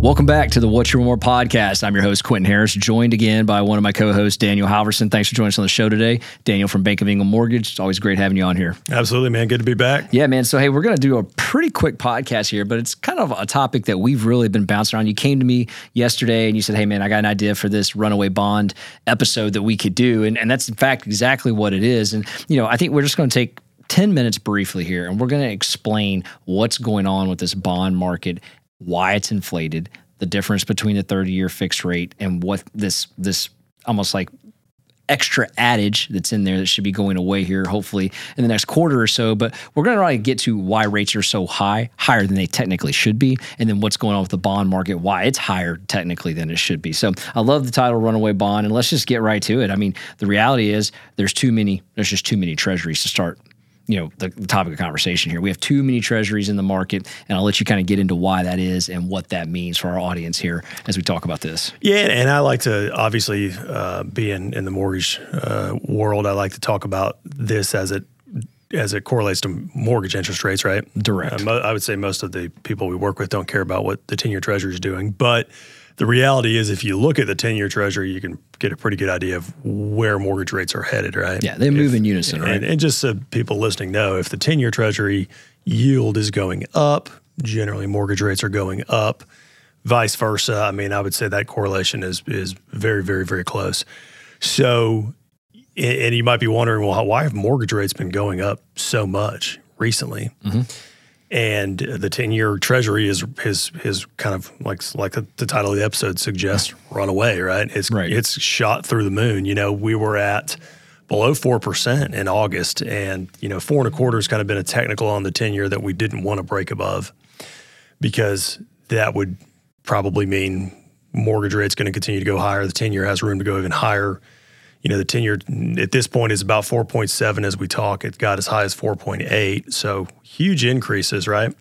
Welcome back to the What's Your More podcast. I'm your host, Quentin Harris, joined again by one of my co hosts, Daniel Halvorsen. Thanks for joining us on the show today. Daniel from Bank of England Mortgage. It's always great having you on here. Absolutely, man. Good to be back. Yeah, man. So, hey, we're going to do a pretty quick podcast here, but it's kind of a topic that we've really been bouncing around. You came to me yesterday and you said, hey, man, I got an idea for this runaway bond episode that we could do. And, and that's, in fact, exactly what it is. And, you know, I think we're just going to take 10 minutes briefly here and we're going to explain what's going on with this bond market, why it's inflated, the difference between the 30 year fixed rate and what this this almost like extra adage that's in there that should be going away here hopefully in the next quarter or so. But we're going to really get to why rates are so high higher than they technically should be and then what's going on with the bond market why it's higher technically than it should be. So i love the title runaway bond and let's just get right to it. I mean the reality is there's too many there's just too many treasuries to start you know the, the, topic of conversation here. We have too many treasuries in the market, and I'll let you kind of get into why that is and what that means for our audience here as we talk about this. Yeah, and I like to obviously uh, be in, in the mortgage uh, world. I like to talk about this as it as it correlates to mortgage interest rates, right? Direct. Uh, I would say most of the people we work with don't care about what the ten year treasury is doing, but the reality is if you look at the 10 year treasury, you can get a pretty good idea of where mortgage rates are headed, right? Yeah, they move if, in unison, right? And, and just so people listening know, if the 10 year treasury yield is going up, generally mortgage rates are going up. Vice versa. I mean, I would say that correlation is is very, very, very close. So, and you might be wondering, well, why have mortgage rates been going up so much recently? Mm-hmm and the 10 year treasury is his his kind of like like the, title of the episode suggests run away right? It's right. it's shot through the moon. You know we were at below 4% in august and you know four and a quarter has kind of been a technical on the 10 year that we didn't want to break above because that would probably mean mortgage rates going to continue to go higher. The 10 year has room to go even higher you know, the 10 year at this point is about 4.7 as we talk. It got as high as 4.8. So huge increases, right?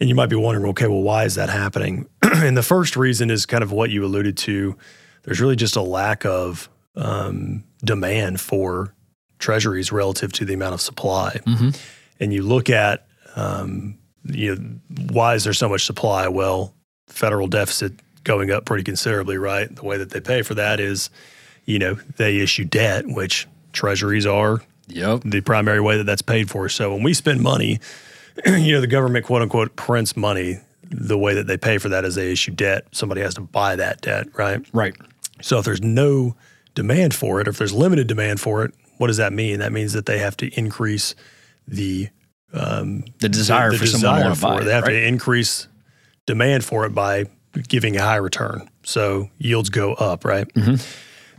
And you might be wondering, okay, well, why is that happening? and the first reason is kind of what you alluded to. There's really just a lack of um, demand for treasuries relative to the amount of supply. Mm-hmm. And you look at, um, you know, why is there so much supply? Well, federal deficit going up pretty considerably, right? The way that they pay for that is you know, they issue debt, which treasuries are yep. the primary way that that's paid for. So when we spend money, you know, the government quote unquote prints money. The way that they pay for that is they issue debt. Somebody has to buy that debt, right? Right. So if there's no demand for it, or if there's limited demand for it, what does that mean? That means that they have to increase the um, the desire the, the for desire for it. They have right? to increase demand for it by giving a high return. So yields go up, right? Mm-hmm.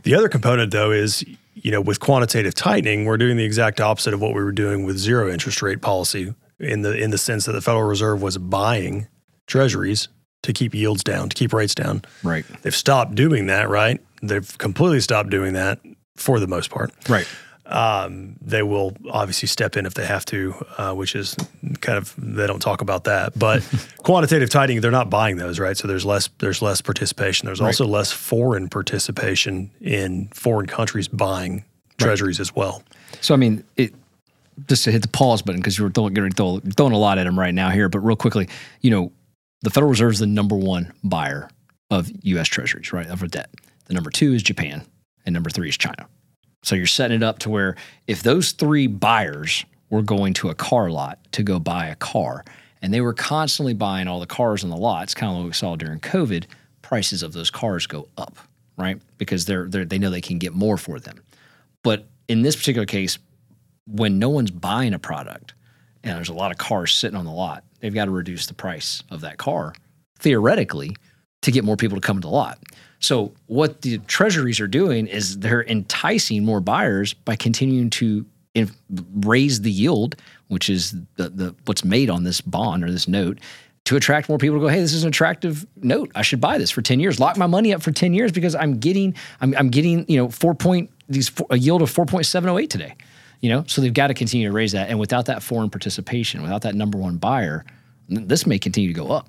The other component, though, is you know with quantitative tightening, we're doing the exact opposite of what we were doing with zero interest rate policy in the in the sense that the Federal Reserve was buying treasuries to keep yields down, to keep rates down. Right. They've stopped doing that, right? They've completely stopped doing that for the most part. Right. Um, they will obviously step in if they have to, uh, which is kind of they don't talk about that. But quantitative tightening, they're not buying those, right? So there's less there's less participation. There's right. also less foreign participation in foreign countries buying treasuries as well. So I mean, it just to hit the pause button because you're throwing, throwing, throwing a lot at them right now here. But real quickly, you know, the Federal Reserve is the number one buyer of U.S. Treasuries, right, of debt. The number two is Japan, and number three is China. So you're setting it up to where if those three buyers were going to a car lot to go buy a car, and they were constantly buying all the cars on the lots, kind of like we saw during COVID, prices of those cars go up, right? Because they're, they're they know they can get more for them. But in this particular case, when no one's buying a product and there's a lot of cars sitting on the lot, they've got to reduce the price of that car theoretically to get more people to come to the lot. So what the treasuries are doing is they're enticing more buyers by continuing to in, raise the yield, which is the, the what's made on this bond or this note, to attract more people to go, hey, this is an attractive note. I should buy this for 10 years. Lock my money up for 10 years because I'm getting I'm, I'm getting, you know, 4 point these a yield of 4.708 today. You know, so they've got to continue to raise that. And without that foreign participation, without that number one buyer, this may continue to go up.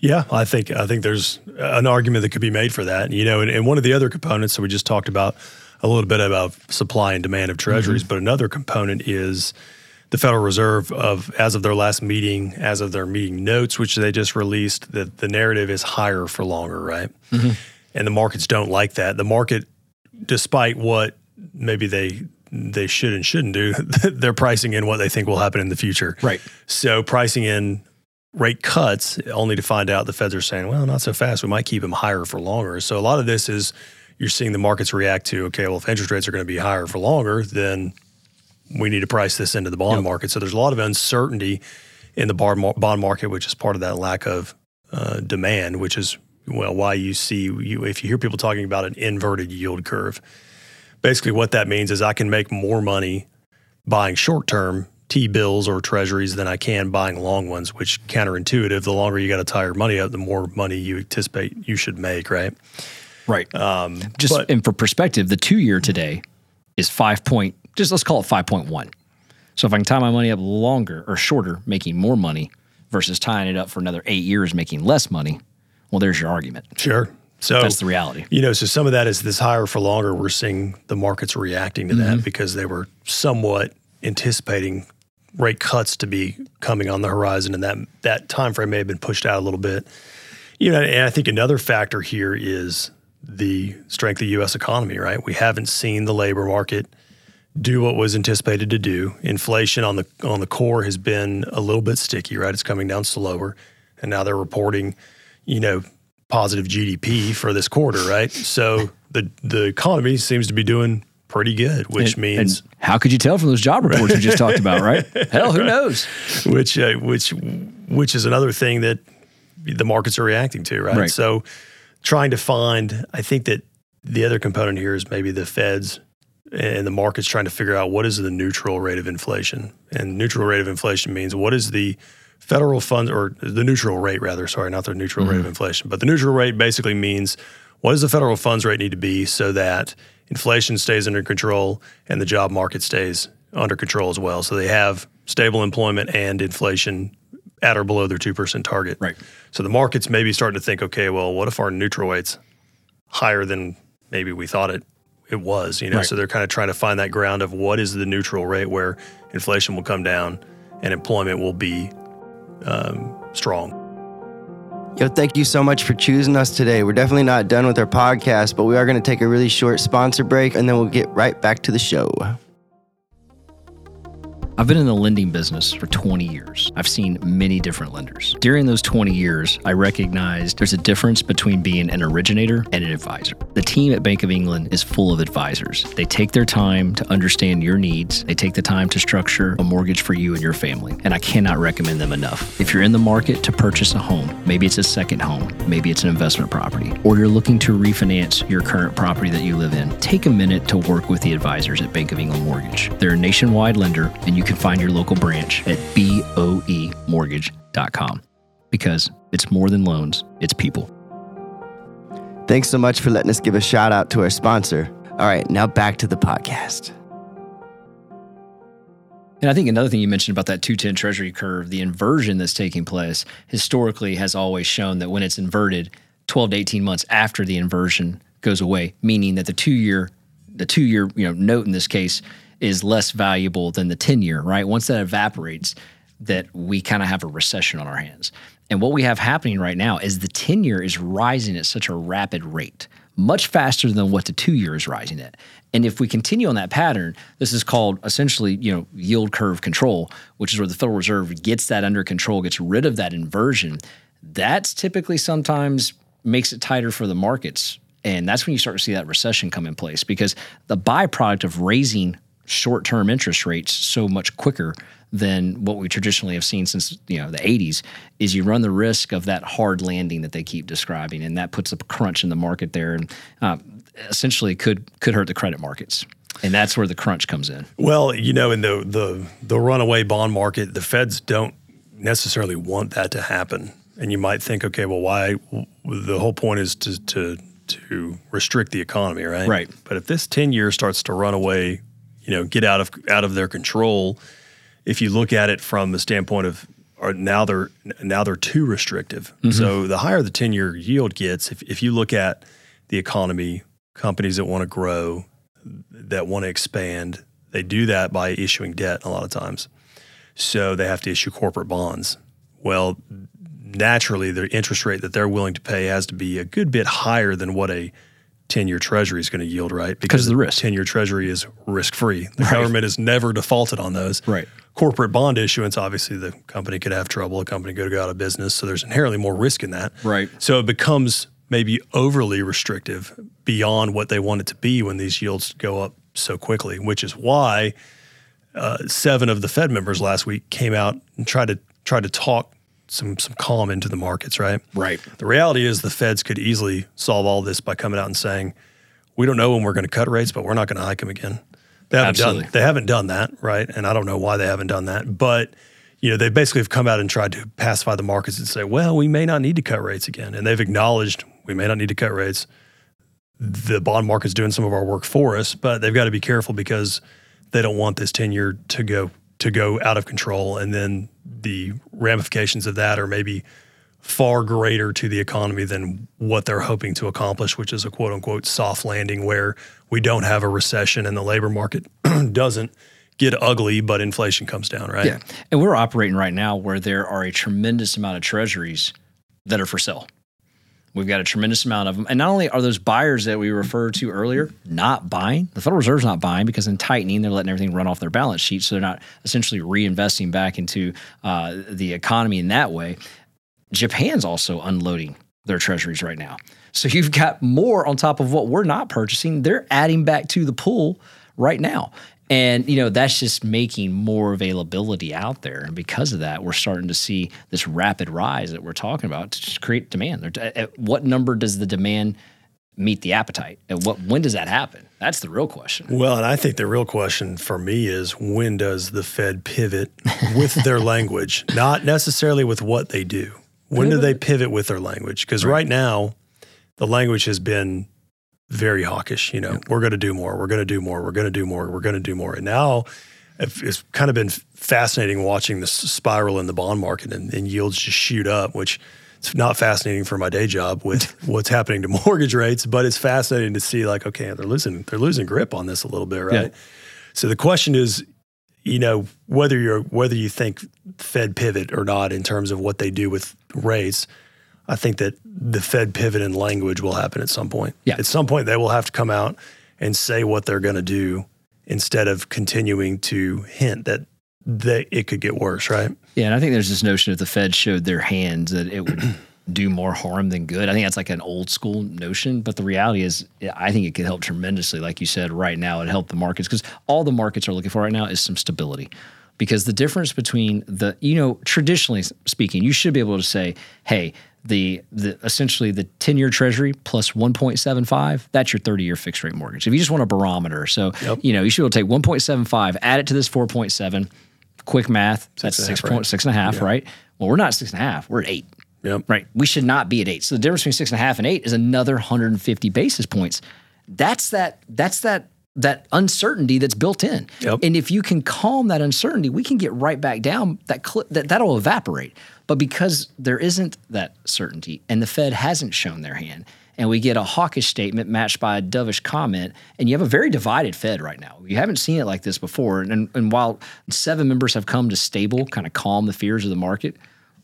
Yeah, I think I think there's an argument that could be made for that. You know, and, and one of the other components that we just talked about a little bit about supply and demand of treasuries, mm-hmm. but another component is the Federal Reserve of as of their last meeting, as of their meeting notes, which they just released, that the narrative is higher for longer, right? Mm-hmm. And the markets don't like that. The market, despite what maybe they they should and shouldn't do, they're pricing in what they think will happen in the future. Right. So pricing in rate cuts only to find out the feds are saying, well, not so fast. We might keep them higher for longer. So a lot of this is you're seeing the markets react to, okay, well, if interest rates are going to be higher for longer, then we need to price this into the bond Yep. market. So there's a lot of uncertainty in the bond market, which is part of that lack of uh, demand, which is well why you see you if you hear people talking about an inverted yield curve. Basically, what that means is I can make more money buying short term T bills or treasuries than I can buying long ones, which counterintuitive. The longer you got to tie your money up, the more money you anticipate you should make, right? Right. Um, just but- and for perspective, the two year today is five point. Just let's call it five point one. So if I can tie my money up longer or shorter, making more money versus tying it up for another eight years, making less money, well, there's your argument. Sure. So That's the reality. You know, so some of that is this higher for longer. We're seeing the markets reacting to Mm-hmm. that because they were somewhat anticipating rate cuts to be coming on the horizon, and that that time frame may have been pushed out a little bit. You know, and I think another factor here is the strength of the U.S. economy. Right, we haven't seen the labor market do what was anticipated to do. Inflation on the on the core has been a little bit sticky. Right, it's coming down slower, and now they're reporting, you know, positive GDP for this quarter. Right, so the the economy seems to be doing pretty good, which And- means and how could you tell from those job reports we just talked about, right? Hell, who knows? which uh, which which is another thing that the markets are reacting to, right? Right. So trying to find, I think that the other component here is maybe the Feds and the markets trying to figure out what is the neutral rate of inflation, and neutral rate of inflation means what is the federal funds or the neutral rate rather sorry not the neutral rate of inflation but the neutral rate basically means what does the federal funds rate need to be so that inflation stays under control and the job market stays under control as well so they have stable employment and inflation at or below their 2% target Right. so the markets maybe starting to think okay well what if our neutral rate's higher than maybe we thought it it was you know Right. so they're kind of trying to find that ground of what is the neutral rate where inflation will come down and employment will be um, strong Yo, thank you so much for choosing us today. We're definitely not done with our podcast, but we are going to take a really short sponsor break and then we'll get right back to the show. I've been in the lending business for 20 years. I've seen many different lenders. During those 20 years, I recognized there's a difference between being an originator and an advisor. The team at Bank of England is full of advisors. They take their time to understand your needs, they take the time to structure a mortgage for you and your family, and I cannot recommend them enough. If you're in the market to purchase a home, maybe it's a second home, maybe it's an investment property, or you're looking to refinance your current property that you live in, take a minute to work with the advisors at Bank of England Mortgage. They're a nationwide lender, and you can find your local branch at boemortgage.com because it's more than loans, it's people. Thanks so much for letting us give a shout out to our sponsor. All right, now back to the podcast. And I think another thing you mentioned about that 210 treasury curve, the inversion that's taking place historically has always shown that when it's inverted, 12 to 18 months after the inversion goes away, meaning that the two year the two year you know note in this case is less valuable than the 10 year, right? Once that evaporates, that we kind of have a recession on our hands. And what we have happening right now is the 10 year is rising at such a rapid rate, much faster than what the two year is rising at. And if we continue on that pattern, this is called essentially, you know, yield curve control, which is where the Federal Reserve gets that under control, gets rid of that inversion. That's typically sometimes makes it tighter for the markets. And that's when you start to see that recession come in place because the byproduct of raising short-term interest rates so much quicker than what we traditionally have seen since you know the 80s is you run the risk of that hard landing that they keep describing and that puts a crunch in the market there and uh, essentially could could hurt the credit markets and that's where the crunch comes in Well, you know, in the the the runaway bond market, the Feds don't necessarily want that to happen. And you might think, okay, well, why? The whole point is to to to restrict the economy, right? Right. But if this ten year starts to run away, you know, get out of out of their control, if you look at it from the standpoint of are now they're now they're too restrictive. Mm-hmm. So the higher the ten year yield gets, if if you look at the economy, companies that want to grow, that want to expand, they do that by issuing debt a lot of times. So they have to issue corporate bonds. Well, naturally, the interest rate that they're willing to pay has to be a good bit higher than what a 10 year treasury is going to yield, right? Because of the risk. 10 year treasury is risk free. The government has never defaulted on those. Right. Corporate bond issuance, obviously, the company could have trouble, a company could go out of business. So there's inherently more risk in that. Right. So it becomes maybe overly restrictive beyond what they want it to be when these yields go up so quickly, which is why uh, seven of the Fed members last week came out and tried to try to talk some some calm into the markets, right? Right. The reality is the Feds could easily solve all this by coming out and saying, "We don't know when we're going to cut rates, but we're not going to hike them again." They haven't Absolutely. done they haven't done that, right? And I don't know why they haven't done that, but you know, they basically have come out and tried to pacify the markets and say, "Well, we may not need to cut rates again." And they've acknowledged we may not need to cut rates. The bond market's doing some of our work for us, but they've got to be careful because they don't want this 10 year to go to go out of control and then the ramifications of that are maybe far greater to the economy than what they're hoping to accomplish which is a quote unquote soft landing where we don't have a recession and the labor market doesn't get ugly but inflation comes down right Yeah. And we're operating right now where there are a tremendous amount of treasuries that are for sale. We've got a tremendous amount of them. And not only are those buyers that we referred to earlier not buying, the Federal Reserve's not buying because in tightening, they're letting everything run off their balance sheet. So they're not essentially reinvesting back into uh, the economy in that way. Japan's also unloading their treasuries right now. So you've got more on top of what we're not purchasing. They're adding back to the pool right now. And you know that's just making more availability out there, and because of that, we're starting to see this rapid rise that we're talking about to just create demand. At at what number does the demand meet the appetite? At what when does that happen? That's the real question. Well, and I think the real question for me is when does the Fed pivot with their language, not necessarily with what they do? When do they pivot with their language? Because right. now, the language has been very hawkish. You know, we're going to do more. We're going to do more. We're going to do more. We're going to do more. And now, it's it's kind of been fascinating watching this spiral in the bond market and, and yields just shoot up, which it's not fascinating for my day job with what's happening to mortgage rates, but it's fascinating to see like, okay, they're losing they're losing grip on this a little bit, right? Yeah. So the question is, you know, whether you're whether you think Fed pivot or not in terms of what they do with rates, I think that the Fed pivot in language will happen at some point. Yeah. At some point they will have to come out and say what they're going to do instead of continuing to hint that they, it could get worse, right? Yeah, and I think there's this notion if the Fed showed their hands that it would do more harm than good. I think that's like an old school notion, but the reality is, I think it could help tremendously. Like you said, right now, it helped the markets because all the markets are looking for right now is some stability. Because the difference between the, you know, traditionally speaking, you should be able to say, hey, the the essentially the 10 year treasury plus 1.75 that's your 30 year fixed rate mortgage. If you just want a barometer so you know you should be able to take 1.75 add it to this 4.7 quick math that's and a six point right? six and a half right? Well we're not six and a half we're at eight. Yep. right we should not be at eight. So the difference between six and a half and eight is another 150 basis points. That's that that's that that uncertainty that's built in Yep. and if you can calm that uncertainty we can get right back down that cl- that that'll evaporate but because there isn't that certainty and the fed hasn't shown their hand and we get a hawkish statement matched by a dovish comment and you have a very divided fed right now you haven't seen it like this before and, and while seven members have come to stable kind of calm the fears of the market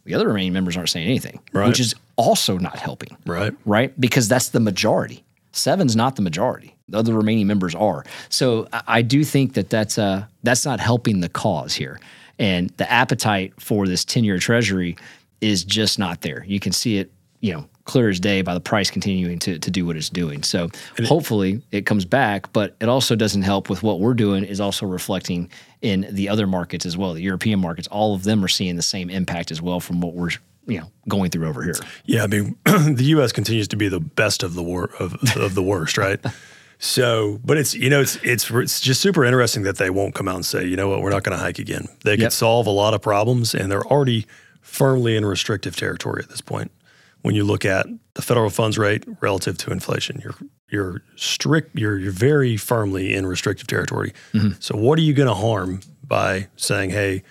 the other remaining members aren't saying anything Right. which is also not helping Right. right? Because that's the majority. Seven's not the majority. The other remaining members are. So I, I do think that that's uh, that's not helping the cause here, and the appetite for this ten-year Treasury is just not there. You can see it, you know, clear as day by the price continuing to to do what it's doing. So hopefully it comes back, but it also doesn't help with what we're doing is also reflecting in the other markets as well. The European markets, all of them are seeing the same impact as well from what we're you know going through over here. Yeah, I mean, the U.S. continues to be the best of the wor- of, of the worst, right? So, but it's you know it's it's it's just super interesting that they won't come out and say, you know what, we're not going to hike again. They Yep. could solve a lot of problems, and they're already firmly in restrictive territory at this point. When you look at the federal funds rate relative to inflation, you're you're strict, you're you're very firmly in restrictive territory. Mm-hmm. So, what are you going to harm by saying, hey,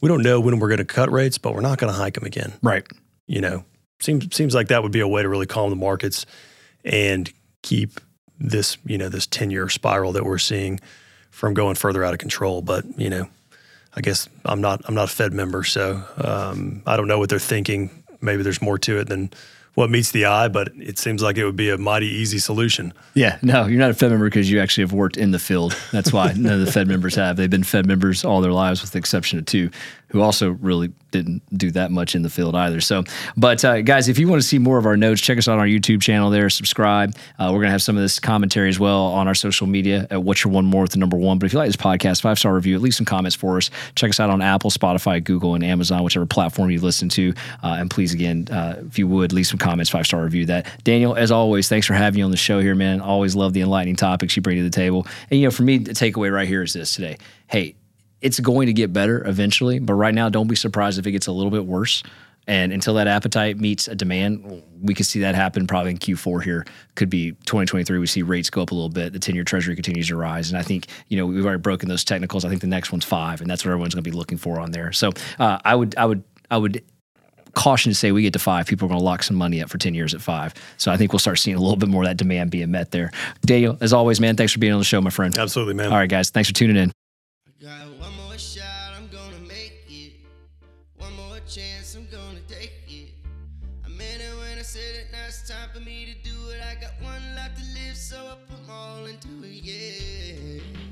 we don't know when we're going to cut rates, but we're not going to hike them again? Right. you know, seems seems like that would be a way to really calm the markets and keep this, you know, this 10 year spiral that we're seeing from going further out of control. But, you know, I guess I'm not I'm not a Fed member, so um, I don't know what they're thinking. Maybe there's more to it than what meets the eye, but it seems like it would be a mighty easy solution. Yeah, no, you're not a Fed member because you actually have worked in the field. That's why none of the Fed members have. They've been Fed members all their lives, with the exception of two, who also really didn't do that much in the field either. So, but uh, guys, if you want to see more of our notes, check us out on our YouTube channel there. Subscribe. Uh, we're gonna have some of this commentary as well on our social media at What's Your One More with the number one. But if you like this podcast, five star review, leave some comments for us. Check us out on Apple, Spotify, Google, and Amazon, whichever platform you listen to. Uh, and please, again, uh, if you would, leave some comments, five star review that. Daniel, as always, thanks for having you on the show here, man. Always love the enlightening topics you bring to the table. And you know, for me, the takeaway right here is this today. Hey, it's going to get better eventually, but right now, don't be surprised if it gets a little bit worse. And until that appetite meets a demand, we could see that happen probably in Q4 here. Could be 2023. We see rates go up a little bit. The 10 year treasury continues to rise. And I think, you know, we've already broken those technicals. I think the next one's five, and that's what everyone's going to be looking for on there. So uh, I would, I would, I would caution to say we get to five, people are going to lock some money up for 10 years at five. So I think we'll start seeing a little bit more of that demand being met there. Daniel, as always, man, thanks for being on the show, my friend. Absolutely, man. All right, guys, thanks for tuning in. said it, now it's time for me to do it. I got one life to live, so I put all into it, yeah.